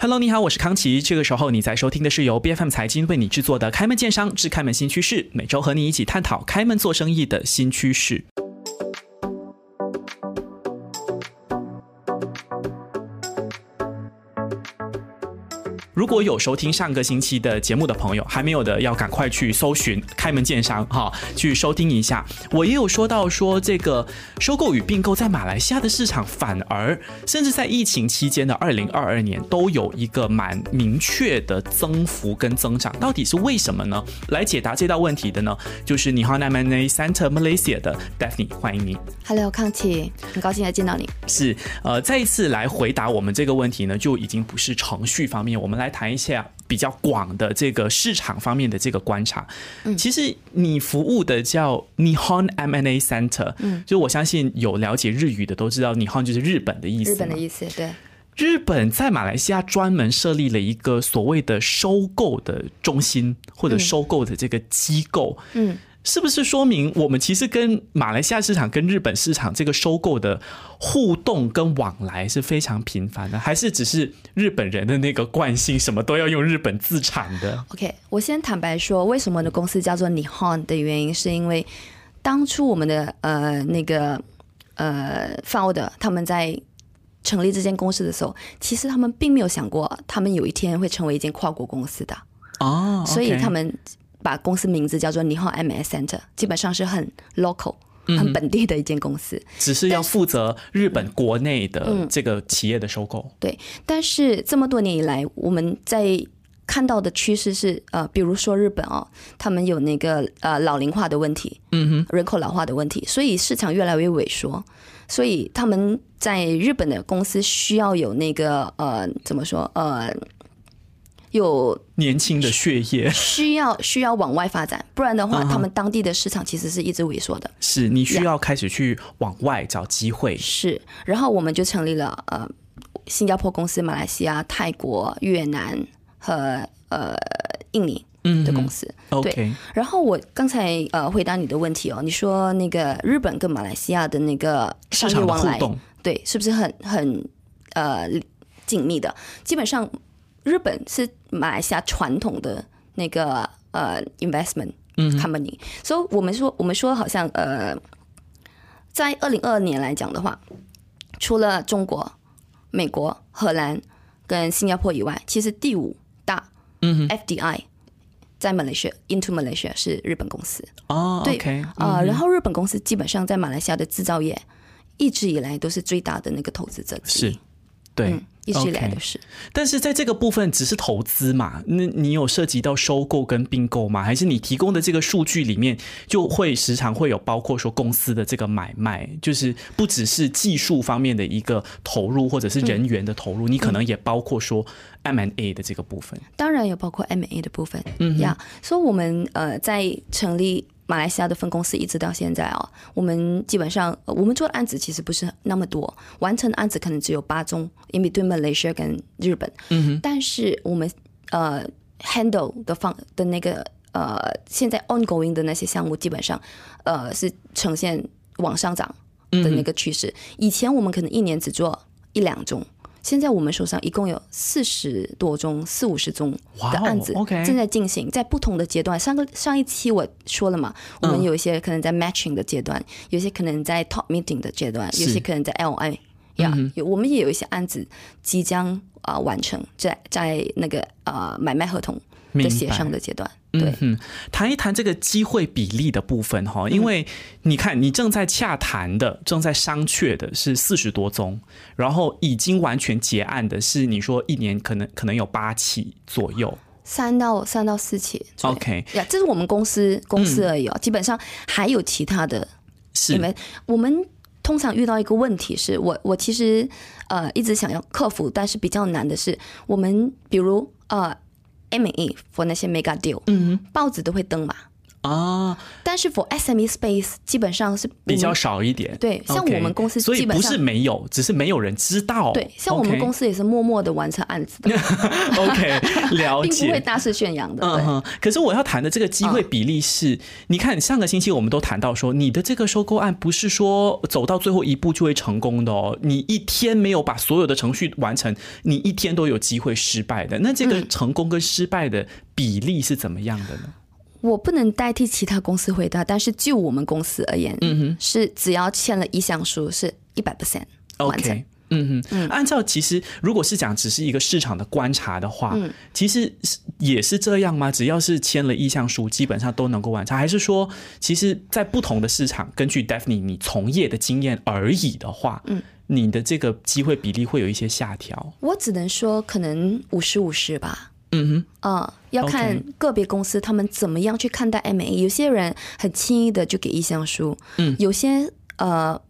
Hello，你好，我是康琪。这个时候你在收听的是由 BFM 财经为你制作的《开门见商之开门新趋势》，每周和你一起探讨开门做生意的新趋势。如果有收听上个星期的节目的朋友，还没有的，要赶快去搜寻“开门见商”哈，去收听一下。我也有说到说，这个收购与并购在马来西亚的市场，反而甚至在疫情期间的二零二二年，都有一个蛮明确的增幅跟增长。到底是为什么呢？来解答这道问题的呢，就是你好 M&A Center Malaysia 的 Daphne，欢迎你。Hello，康琪，很高兴来见到你。是，呃，再一次来回答我们这个问题呢，就已经不是程序方面，我们来。谈一下比较广的这个市场方面的这个观察。嗯，其实你服务的叫 Nihon M&A Center，嗯，就我相信有了解日语的都知道，Nihon 就是日本的意思。日本的意思，对。日本在马来西亚专门设立了一个所谓的收购的中心或者收购的这个机构。嗯。是不是说明我们其实跟马来西亚市场、跟日本市场这个收购的互动跟往来是非常频繁的？还是只是日本人的那个惯性，什么都要用日本自产的？OK，我先坦白说，为什么的公司叫做 Nihon 的原因，是因为当初我们的呃那个呃 founder 他们在成立这间公司的时候，其实他们并没有想过，他们有一天会成为一间跨国公司的哦，所以他们。把公司名字叫做尼浩 M.S. Center，基本上是很 local、很本地的一间公司，只是要负责日本国内的这个企业的收购。对，但是这么多年以来，我们在看到的趋势是，呃，比如说日本哦，他们有那个呃老龄化的问题，嗯哼，人口老化的问题，所以市场越来越萎缩，所以他们在日本的公司需要有那个呃怎么说呃。有年轻的血液，需要需要往外发展，不然的话，他们当地的市场其实是一直萎缩的。是你需要开始去往外找机会。是，然后我们就成立了呃新加坡公司、马来西亚、泰国、越南和呃印尼的公司。OK。然后我刚才呃回答你的问题哦，你说那个日本跟马来西亚的那个商业往来，对，是不是很很呃紧密的？基本上。日本是马来西亚传统的那个呃 investment company，所以我们说我们说好像呃，在二零二二年来讲的话，除了中国、美国、荷兰跟新加坡以外，其实第五大 FDI 在 Malaysia into Malaysia 是日本公司哦，对啊，然后日本公司基本上在马来西亚的制造业一直以来都是最大的那个投资者是，对。一直来的是，但是在这个部分只是投资嘛？那你有涉及到收购跟并购吗？还是你提供的这个数据里面就会时常会有包括说公司的这个买卖，就是不只是技术方面的一个投入，或者是人员的投入，你可能也包括说 M&A 的这个部分。当然有包括 M&A 的部分，嗯呀，所以我们呃在成立。马来西亚的分公司一直到现在啊，我们基本上我们做的案子其实不是那么多，完成的案子可能只有八宗，因为对 Malaysia 跟日本，嗯哼，但是我们呃 handle 的方的那个呃现在 ongoing 的那些项目，基本上呃是呈现往上涨的那个趋势。以前我们可能一年只做一两宗。现在我们手上一共有四十多宗、四五十宗的案子正在进行，在不同的阶段。上个上一期我说了嘛，我们有一些可能在 matching 的阶段，有些可能在 top meeting 的阶段，有些可能在 LI 呀。有我们也有一些案子即将啊完成，在在那个呃买卖合同的协商的阶段。对，嗯，谈一谈这个机会比例的部分哈，因为你看，你正在洽谈的、正在商榷的是四十多宗，然后已经完全结案的是你说一年可能可能有八起左右，三到三到四起。OK，呀，这是我们公司公司而已哦，基本上还有其他的。是，你们我们通常遇到一个问题是我我其实呃一直想要克服，但是比较难的是，我们比如呃。M A for 那些 mega deal，嗯，报纸都会登嘛啊，但是 for SME space 基本上是比较少一点。对，像我们公司所以不基本上是没有，只是没有人知道。对，像我们公司也是默默的完成案子的，OK，了解并不会。大肆宣扬的。嗯哼，可是我要谈的这个机会比例是，你看上个星期我们都谈到说，你的这个收购案不是说走到最后一步就会成功的哦，你一天没有把所有的程序完成，你一天都有机会失败的。那这个成功跟失败的比例是怎么样的呢？我不能代替其他公司回答，但是就我们公司而言，嗯哼，是只要签了意向书，是一百 percent 完成。OK，嗯哼，按照其实如果是讲只是一个市场的观察的话，嗯其实是也是这样吗？只要是签了意向书，基本上都能够完成，还是说，其实，在不同的市场，根据 Daphne 你从业的经验而已的话，嗯，你的这个机会比例会有一些下调。我只能说可能五十五十吧。嗯哼。啊、要看个别公司他们怎么样去看待 M A。有些人很轻易的就给意向书，嗯，有些呃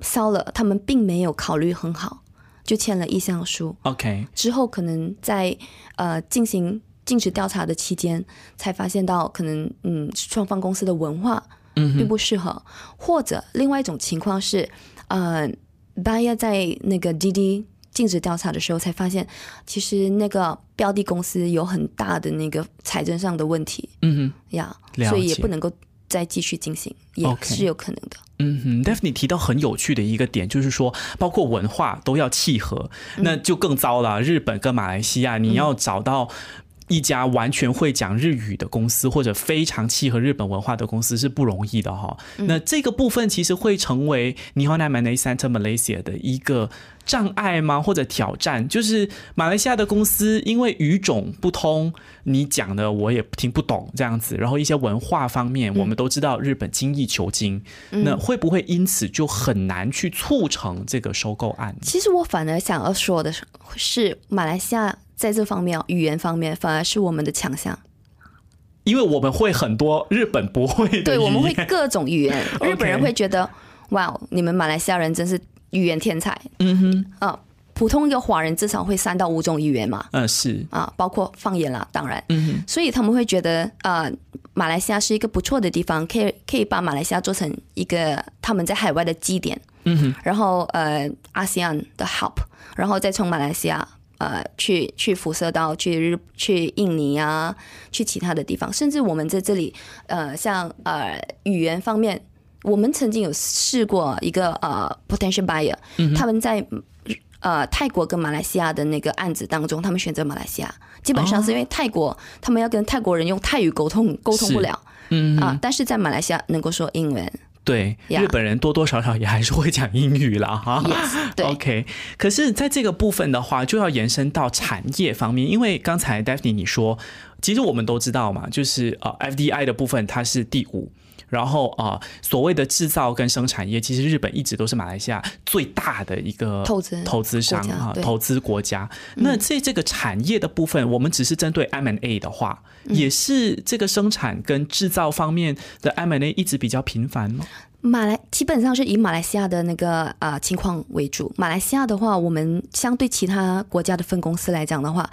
烧了，他们并没有考虑很好，就签了意向书，，OK，之后可能在呃进行尽职调查的期间，才发现到可能嗯双方公司的文化并不适合，或者另外一种情况是，呃，buyer 在那个滴滴尽职调查的时候才发现，其实那个标的公司有很大的那个财政上的问题嗯哼。呀了所以也不能够再继续进行，也是有可能的。嗯哼，Daphne 提到很有趣的一个点，就是说，包括文化都要契合，那就更糟了。日本跟马来西亚，你要找到一家完全会讲日语的公司，或者非常契合日本文化的公司是不容易的哈。那这个部分其实会成为 Nihon m a n a Center Malaysia 的一个障碍吗？或者挑战？就是马来西亚的公司因为语种不通，你讲的我也听不懂这样子，然后一些文化方面，我们都知道日本精益求精，那会不会因此就很难去促成这个收购案？其实我反而想要说的是，是马来西亚在这方面语言方面反而是我们的强项。因为我们会很多日本不会的对，我们会各种语言。日本人会觉得，哇，你们马来西亚人真是语言天才。嗯哼，啊、普通一个华人至少会三到五种语言嘛，嗯是，啊，包括方言啦，当然。嗯哼，所以他们会觉得，呃，马来西亚是一个不错的地方，可以可以把马来西亚做成一个他们在海外的基点。嗯哼，然后呃，ASEAN 的 help，然后再从马来西亚呃去去辐射到去日去印尼啊，去其他的地方，甚至我们在这里呃，像呃语言方面，我们曾经有试过一个呃 potential buyer，、他们在。呃，泰国跟马来西亚的那个案子当中，他们选择马来西亚，基本上是因为泰国、他们要跟泰国人用泰语沟通，沟通不了嗯啊、但是在马来西亚能够说英文对，呀日本人多多少少也还是会讲英语啦，哈。，yes，对 OK，可是在这个部分的话，就要延伸到产业方面，因为刚才 Daphne 你说，其实我们都知道嘛，就是呃 FDI 的部分它是第五。然后啊、呃所谓的制造跟生产业，其实日本一直都是马来西亚最大的一个投资投资商哈，国家对投资国家。那在这个产业的部分，我们只是针对 M&A 的话，也是这个生产跟制造方面的 M&A 一直比较频繁吗？马来基本上是以马来西亚的那个呃情况为主。马来西亚的话，我们相对其他国家的分公司来讲的话，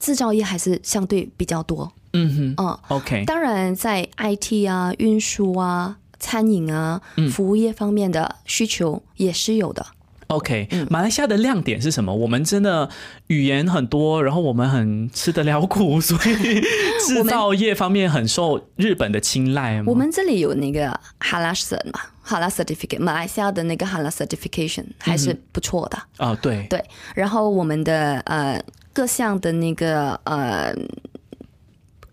制造业还是相对比较多。嗯哼。嗯，，OK，当然在 IT 啊、运输啊、餐饮啊、服务业方面的需求也是有的。OK，、马来西亚的亮点是什么？我们真的语言很多，然后我们很吃得了苦，所以制造业方面很受日本的青睐吗。我们这里有那个哈拉 c 嘛，哈拉 certificate，马来西亚的那个哈拉 certification 还是不错的。啊、对，对，然后我们的呃各项的那个呃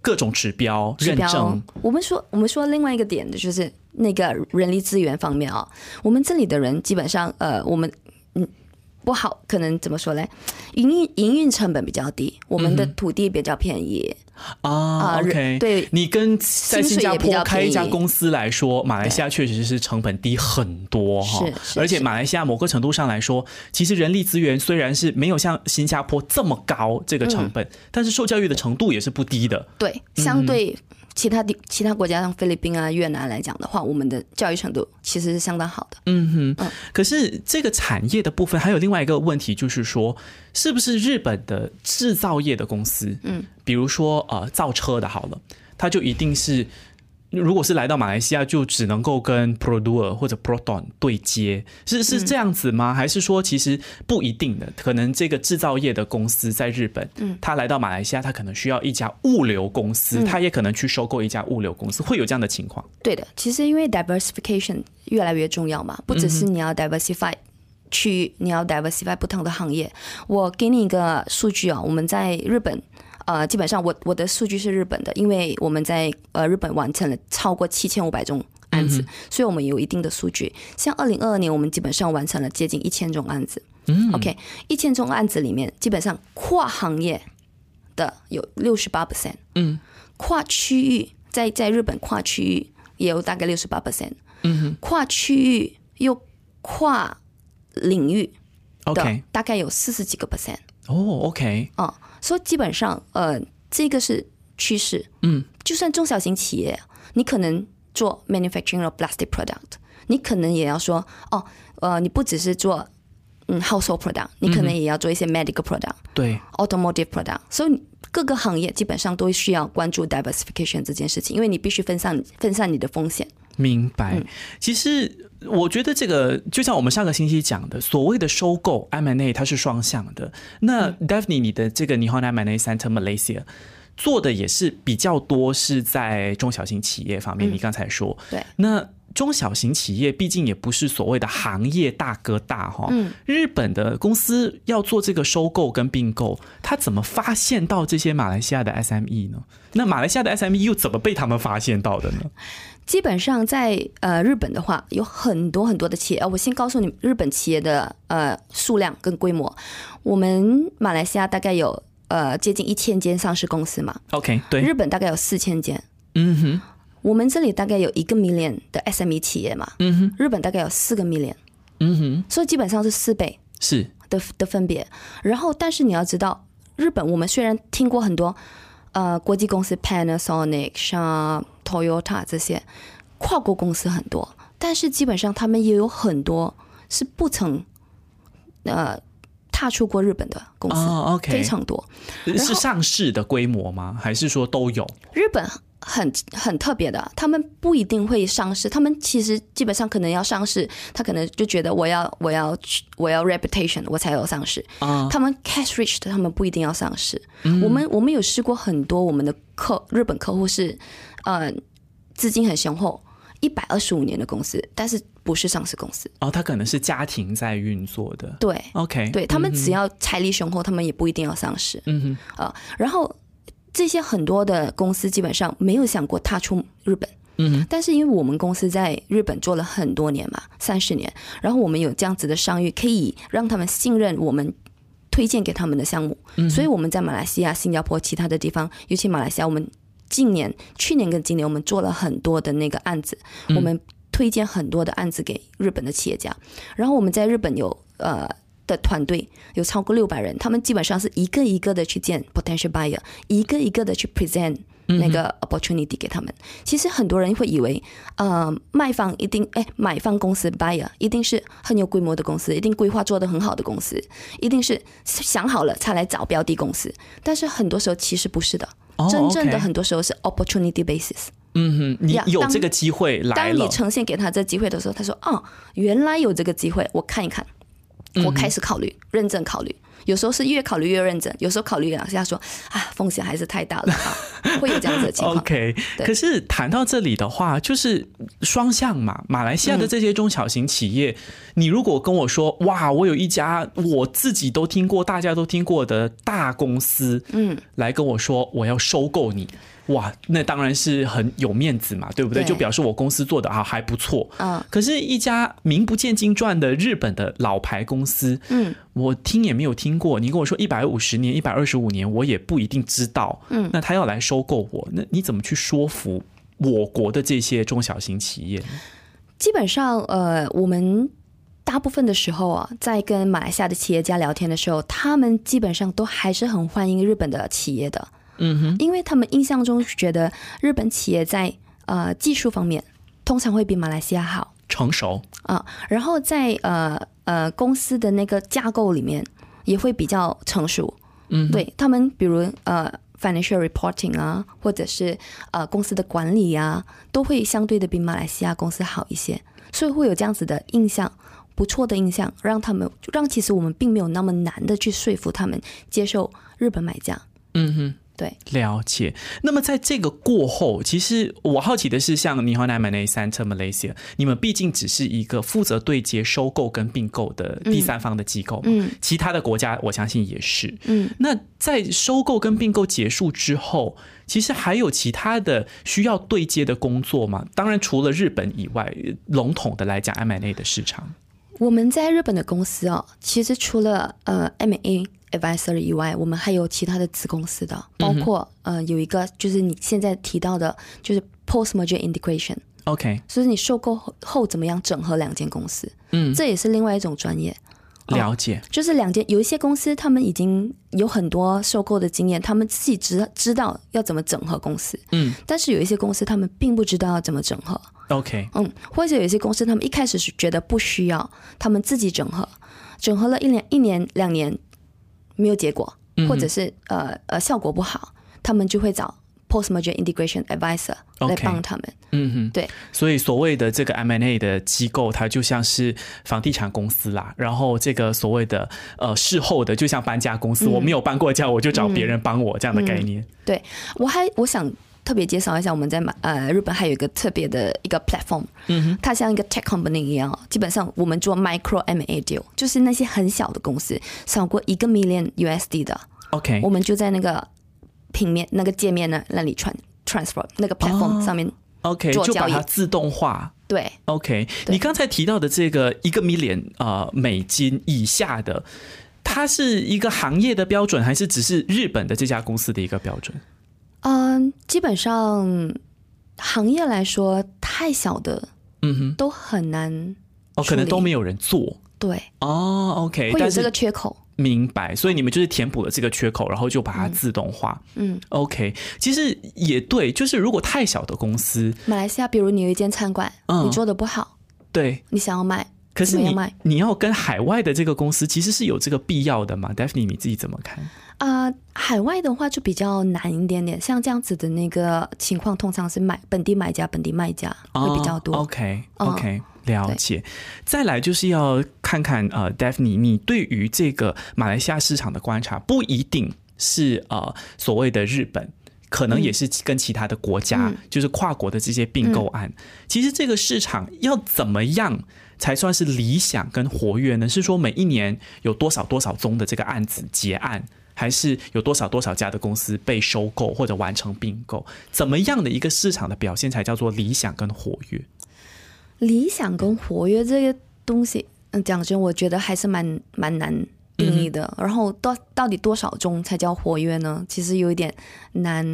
各种指标认证，，我们说我们说另外一个点的就是那个人力资源方面啊、我们这里的人基本上呃我们嗯不好，可能怎么说嘞？营运营运成本比较低，我们的土地比较便宜，啊啊，OK，对你跟在新加坡开一家公司来说，马来西亚确实是成本低很多哈是，而且马来西亚某个程度上来说，其实人力资源虽然是没有像新加坡这么高这个成嗯。本，但是受教育的程度也是不低的。对，相对其他地其他国家像菲律宾啊、越南来讲的话，我们的教育程度其实是相当好的。嗯哼，可是这个产业的部分还有另外一个问题，就是说，是不是日本的制造业的公司，嗯，比如说呃造车的，好了，它就一定是如果是来到马来西亚，就只能够跟 Producer 或者 Prodon 对接，是是这样子吗？还是说其实不一定的？可能这个制造业的公司在日本，嗯，他来到马来西亚，他可能需要一家物流公司，他也可能去收购一家物流公司，会有这样的情况。对的，其实因为 diversification 越来越重要嘛，不只是你要 diversify 区域，你要 diversify 不同的行业。我给你一个数据啊，我们在日本。呃，基本上我我的数据是日本的，因为我们在呃日本完成了超过七千五百宗案子，所以我们有一定的数据。像二零二二年，我们基本上完成了接近一千宗案子。嗯，OK，一千宗案子里面，基本上跨行业的有六十八 percent，嗯，跨区域在在日本跨区域也有大概六十八 percent，嗯，跨区域又跨领域，OK，大概有四十几个 percent。哦，OK，啊。所以基本上，呃，这个是趋势。嗯，就算中小型企业，你可能做 manufacturing of plastic product，你可能也要说，哦，呃，你不只是做嗯 household product，你可能也要做一些 medical product，对，automotive product。所以各个行业基本上都需要关注 diversification 这件事情，因为你必须分散分散你的风险。明白。其实我觉得这个就像我们上个星期讲的，所谓的收购 M&A 它是双向的。那 Daphne，你的这个尼 n M&A Center Malaysia 做的也是比较多，是在中小型企业方面。你刚才说，对。那中小型企业毕竟也不是所谓的行业大哥大哈。嗯。日本的公司要做这个收购跟并购，他怎么发现到这些马来西亚的 SME 呢？那马来西亚的 SME 又怎么被他们发现到的呢？基本上在呃日本的话，有很多很多的企业。我先告诉你日本企业的呃数量跟规模。我们马来西亚大概有呃接近一千间上市公司嘛。OK，对。日本大概有四千间。嗯哼。我们这里大概有一个 million 的 SME 企业嘛。嗯哼。日本大概有四个 million。嗯哼。所以基本上是四倍。是。的的分别。然后，但是你要知道，日本我们虽然听过很多。呃，国际公司 Panasonic、像 Toyota 这些跨国公司很多，但是基本上他们也有很多是不曾呃踏出过日本的公司非常多。是上市的规模吗？还是说都有？日本。很很特别的，他们不一定会上市，他们其实基本上可能要上市，他可能就觉得我要我要我要 reputation 我才有上市。啊，他们 cash rich 的，他们不一定要上市。我们我们有试过很多我们的客日本客户是，呃，资金很雄厚，一百二十五年的公司，但是不是上市公司。哦，他可能是家庭在运作的。对，OK，对他们只要财力雄厚，他们也不一定要上市。嗯哼，啊，然后。这些很多的公司基本上没有想过踏出日本，嗯，但是因为我们公司在日本做了很多年嘛，三十年，然后我们有这样子的商誉，可以让他们信任我们推荐给他们的项目，所以我们在马来西亚、新加坡其他的地方，尤其马来西亚，我们近年、去年跟今年，我们做了很多的那个案子，我们推荐很多的案子给日本的企业家，然后我们在日本有呃。的团队有超过六百人，他们基本上是一个一个的去见 potential buyer，一个一个的去 present 那个 opportunity 给他们。其实很多人会以为，呃，卖方一定哎，买方公司 buyer 一定是很有规模的公司，一定规划做得很好的公司，一定是想好了才来找标的公司。但是很多时候其实不是的，真正的很多时候是 opportunity basis。嗯哼，你有这个机会来了。当你呈现给他这机会的时候，他说：“哦，原来有这个机会，我看一看。”我开始考虑，认真考虑，有时候是越考虑越认真，有时候考虑两下说啊，风险还是太大了啊，会有这样子的情况。OK，可是谈到这里的话，就是双向嘛。马来西亚的这些中小型企业，你如果跟我说哇，我有一家我自己都听过、大家都听过的大公司，嗯，来跟我说我要收购你。哇，那当然是很有面子嘛，对不对？就表示我公司做的啊还不错。嗯，可是，一家名不见经传的日本的老牌公司，嗯，我听也没有听过。你跟我说一百五十年、一百二十五年，我也不一定知道。嗯，那他要来收购我，那你怎么去说服我国的这些中小型企业？基本上，呃，我们大部分的时候啊，在跟马来西亚的企业家聊天的时候，他们基本上都还是很欢迎日本的企业的。嗯哼，因为他们印象中觉得日本企业在呃技术方面通常会比马来西亚好成熟啊，然后在呃呃公司的那个架构里面也会比较成熟。嗯，对他们，比如呃 financial reporting 啊，或者是呃公司的管理啊，都会相对的比马来西亚公司好一些，所以会有这样子的印象，不错的印象，让他们让其实我们并没有那么难的去说服他们接受日本买家。嗯哼。对，了解。那么在这个过后，其实我好奇的是，像你和南美内三特 Malaysia，你们毕竟只是一个负责对接收购跟并购的第三方的机构，嗯，其他的国家我相信也是，嗯。那在收购跟并购结束之后，其实还有其他的需要对接的工作吗？当然，除了日本以外，笼统的来讲，M&A 的市场，我们在日本的公司哦，其实除了呃 M&A。Advisor 以外，我们还有其他的子公司的，包括呃有一个就是你现在提到的，就是 Post Merger Integration。OK，就是你收购后怎么样整合两间公司，嗯，这也是另外一种专业。了解，就是两间有一些公司，他们已经有很多收购的经验，他们自己知知道要怎么整合公司，嗯，但是有一些公司他们并不知道要怎么整合。OK，嗯，或者有些公司他们一开始是觉得不需要，他们自己整合，整合了一年、一年、两年。没有结果，或者是呃呃效果不好，他们就会找 post merger integration advisor 来帮他们。嗯哼，对。所以所谓的这个 M&A 的机构，它就像是房地产公司啦。然后这个所谓的呃事后的，就像搬家公司，我没有搬过家，我就找别人帮我这样的概念。对，我还我想。特别介绍一下，我们在马呃日本还有一个特别的一个 platform，嗯哼，它像一个 tech company 一样，基本上我们做 micro M A deal，就是那些很小的公司，少过一个 million USD 的，OK，我们就在那个平面那个界面呢那里传 transfer 那个 platform 上面，OK，就把它自动化，对，OK，你刚才提到的这个一个 million 呃美金以下的，它是一个行业的标准，还是只是日本的这家公司的一个标准？嗯，基本上行业来说，太小的，嗯哼，都很难哦，可能都没有人做。对，哦，OK，会有这个缺口。明白，所以你们就是填补了这个缺口，然后就把它自动化。嗯，OK，其实也对，就是如果太小的公司，马来西亚，比如你有一间餐馆，你做的不好，对，你想要卖，可是你你要跟海外的这个公司，其实是有这个必要的嘛？Daphne，你自己怎么看？啊，海外的话就比较难一点点，像这样子的那个情况，通常是买本地买家、本地卖家会比较多。OK，OK，了解。再来就是要看看呃，Daphne，你对于这个马来西亚市场的观察，不一定是呃所谓的日本，可能也是跟其他的国家，就是跨国的这些并购案。其实这个市场要怎么样才算是理想跟活跃呢？是说每一年有多少多少宗的这个案子结案？还是有多少多少家的公司被收购或者完成并购？怎么样的一个市场的表现才叫做理想跟活跃？理想跟活跃这个东西，嗯，讲真，我觉得还是蛮蛮难定义的。然后到到底多少中才叫活跃呢？其实有一点难。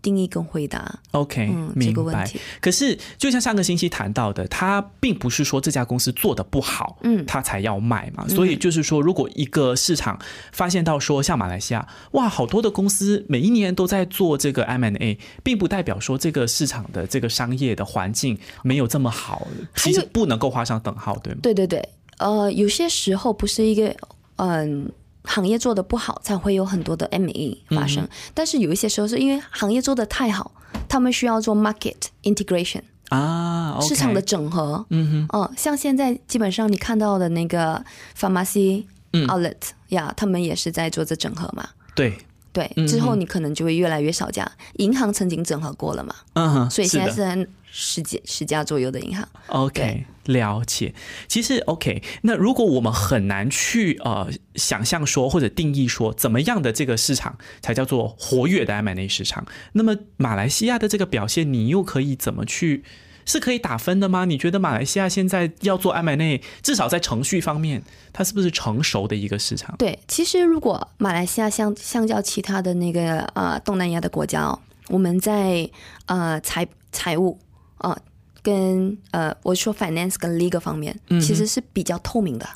定义跟回答，OK，明白。可是，就像上个星期谈到的，他并不是说这家公司做的不好，嗯，他才要卖嘛。所以就是说，如果一个市场发现到说，像马来西亚，哇，好多的公司每一年都在做这个 M&A，并不代表说这个市场的这个商业的环境没有这么好，其实不能够画上等号，对吗？对对对，呃，有些时候不是一个，嗯。行业做的不好，才会有很多的 M E 发生。但是有一些时候是因为行业做的太好，他们需要做 market integration 啊，市场的整合。嗯哼，哦，像现在基本上你看到的那个 pharmacy outlet 呀，他们也是在做这整合嘛。对对，之后你可能就会越来越少家。银行曾经整合过了嘛？嗯哼，所以现在是。十几十家左右的银行，OK，了解。其实 OK，那如果我们很难去呃想象说或者定义说怎么样的这个市场才叫做活跃的 M&A 市场，那么马来西亚的这个表现，你又可以怎么去是可以打分的吗？你觉得马来西亚现在要做 M&A，至少在程序方面，它是不是成熟的一个市场？对，其实如果马来西亚相相较其他的那个呃东南亚的国家哦，我们在呃财财务。啊，跟呃，我说 finance 跟 legal 方面，其实是比较透明的。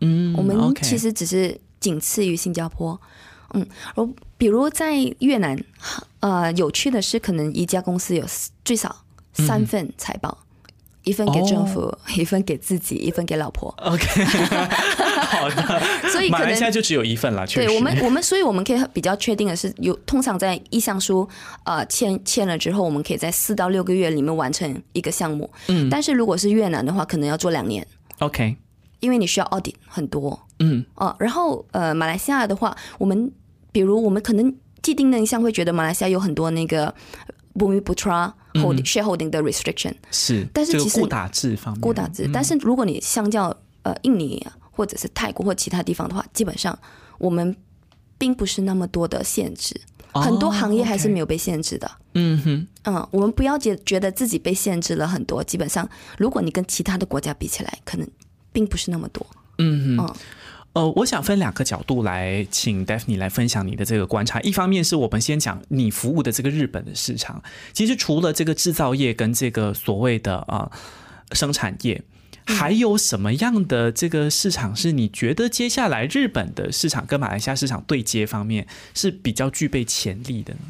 嗯，我们其实只是仅次于新加坡。嗯，我比如在越南，呃，有趣的是，可能一家公司有最少三份财报。一份给政府，一份给自己，一份给老婆。OK，好的，所以马来可能西亚就只有一份了。对我们，我们所以我们可以比较确定的是，有通常在意向书呃签签了之后，我们可以在四到六个月里面完成一个项目。嗯，但是如果是越南的话，可能要做两年，OK，因为你需要 audit 很多。嗯，哦、然后呃，马来西亚的话，我们比如我们可能既定的印象会觉得马来西亚有很多那个 bumi putra holding、shareholding 的 restriction 是，但是其实打制方面，孤打制，但是如果你相较呃印尼啊或者是泰国或其他地方的话，基本上我们并不是那么多的限制，哦很多行业还是没有被限制的。嗯哼，嗯，我们不要觉觉得自己被限制了很多，基本上如果你跟其他的国家比起来，可能并不是那么多。嗯哼。嗯呃，我想分两个角度来请 Daphne 来分享你的这个观察。一方面是我们先讲你服务的这个日本的市场，其实除了这个制造业跟这个所谓的啊、呃生产业，还有什么样的这个市场是你觉得接下来日本的市场跟马来西亚市场对接方面是比较具备潜力的呢？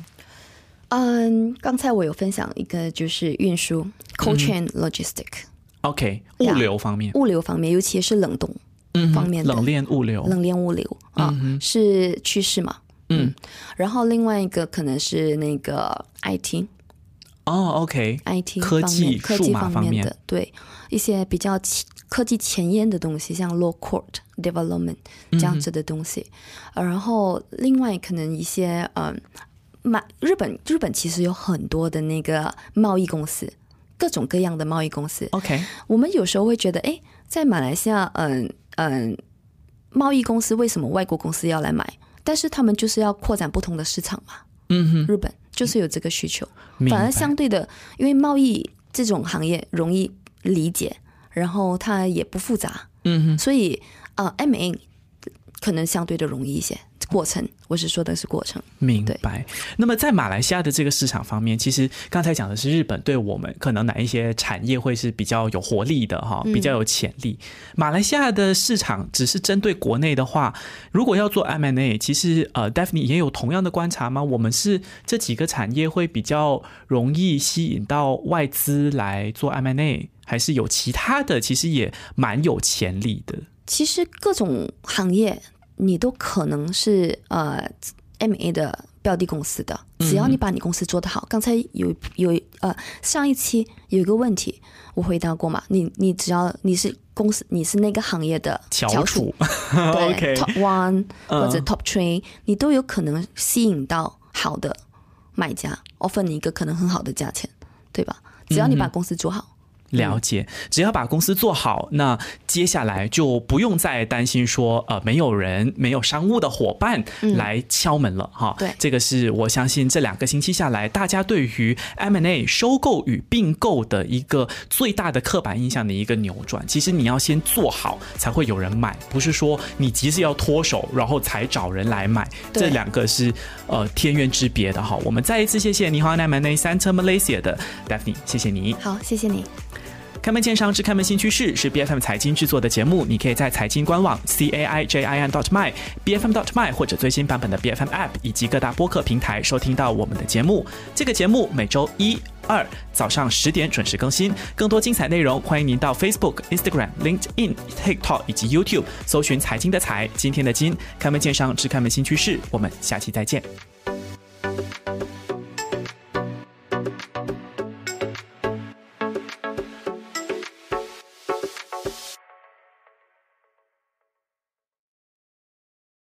嗯，刚才我有分享一个就是运输 cold chain logistic、OK，物流方面，物流方面，尤其是冷冻嗯方面的。冷链物流，冷链物流啊、是趋势嘛。嗯，然后另外一个可能是那个 IT。哦，OK，IT 科方技数面科技码方面方面。的，对一些比较前科技前沿的东西，像 low code development 这样子的东西。呃然后另外可能一些嗯，买日本日本其实有很多的那个贸易公司，各种各样的贸易公司。OK，我们有时候会觉得，哎，在马来西亚，嗯嗯，贸易公司为什么外国公司要来买？但是他们就是要扩展不同的市场嘛。嗯哼，日本就是有这个需求。反而相对的，因为贸易这种行业容易理解，然后它也不复杂，嗯哼，所以啊、呃、，M A 可能相对的容易一些。过程，我是说的是过程。明白。那么在马来西亚的这个市场方面，其实刚才讲的是日本对我们可能哪一些产业会是比较有活力的哈，比较有潜力。马来西亚的市场只是针对国内的话，如果要做 M&A，其实呃，Daphne 也有同样的观察吗？我们是这几个产业会比较容易吸引到外资来做 M&A，还是有其他的其实也蛮有潜力的？其实各种行业你都可能是呃 M A 的标的公司的，只要你把你公司做得好。刚才有有呃上一期有一个问题我回答过嘛，你你只要你是公司你是那个行业的翘翘楚楚，对 top one 嗯或者 top three，、你都有可能吸引到好的买家，offer 你一个可能很好的价钱，对吧？只要你把公司做好。了解，只要把公司做好，那接下来就不用再担心说呃没有人、没有商务的伙伴来敲门了哈。对这个是我相信这两个星期下来，大家对于 M&A 收购与并购的一个最大的刻板印象的一个扭转。其实你要先做好，才会有人买，不是说你急着要脱手，然后才找人来买。这两个是呃天渊之别的哈。我们再一次谢谢你好 M&A Center Malaysia 的 Daphne，谢谢你。好，谢谢你。开门见山之开门新趋势是 B F M 财经制作的节目，你可以在财经官网 c a i j i n dot my b f m dot my 或者最新版本的 B F M App 以及各大播客平台收听到我们的节目。这个节目每周一、二早上十点准时更新。更多精彩内容，欢迎您到 Facebook、Instagram、LinkedIn、TikTok 以及 YouTube 搜寻“财经的财，今天的金”，开门见山之开门新趋势。我们下期再见。